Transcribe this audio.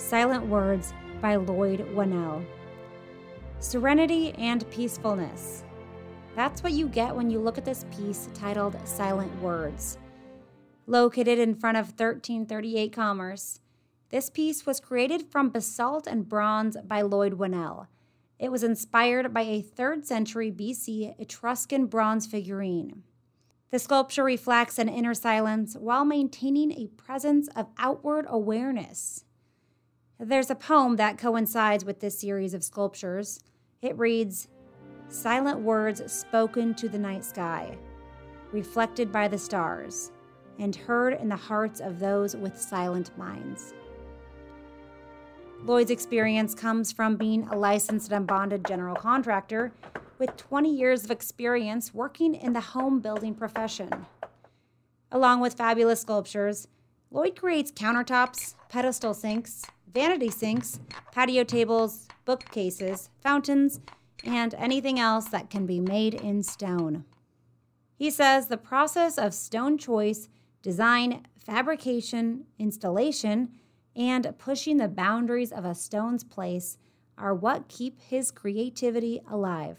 Silent Words by Lloyd Winnell. Serenity and peacefulness. That's what you get when you look at this piece titled Silent Words. Located in front of 1338 Commerce, this piece was created from basalt and bronze by Lloyd Winnell. It was inspired by a 3rd century BC Etruscan bronze figurine. The sculpture reflects an inner silence while maintaining a presence of outward awareness. There's a poem that coincides with this series of sculptures. It reads Silent words spoken to the night sky, reflected by the stars, and heard in the hearts of those with silent minds. Lloyd's experience comes from being a licensed and bonded general contractor with 20 years of experience working in the home building profession. Along with fabulous sculptures, Lloyd creates countertops, pedestal sinks, vanity sinks, patio tables, bookcases, fountains, and anything else that can be made in stone. He says the process of stone choice, design, fabrication, installation, and pushing the boundaries of a stone's place are what keep his creativity alive.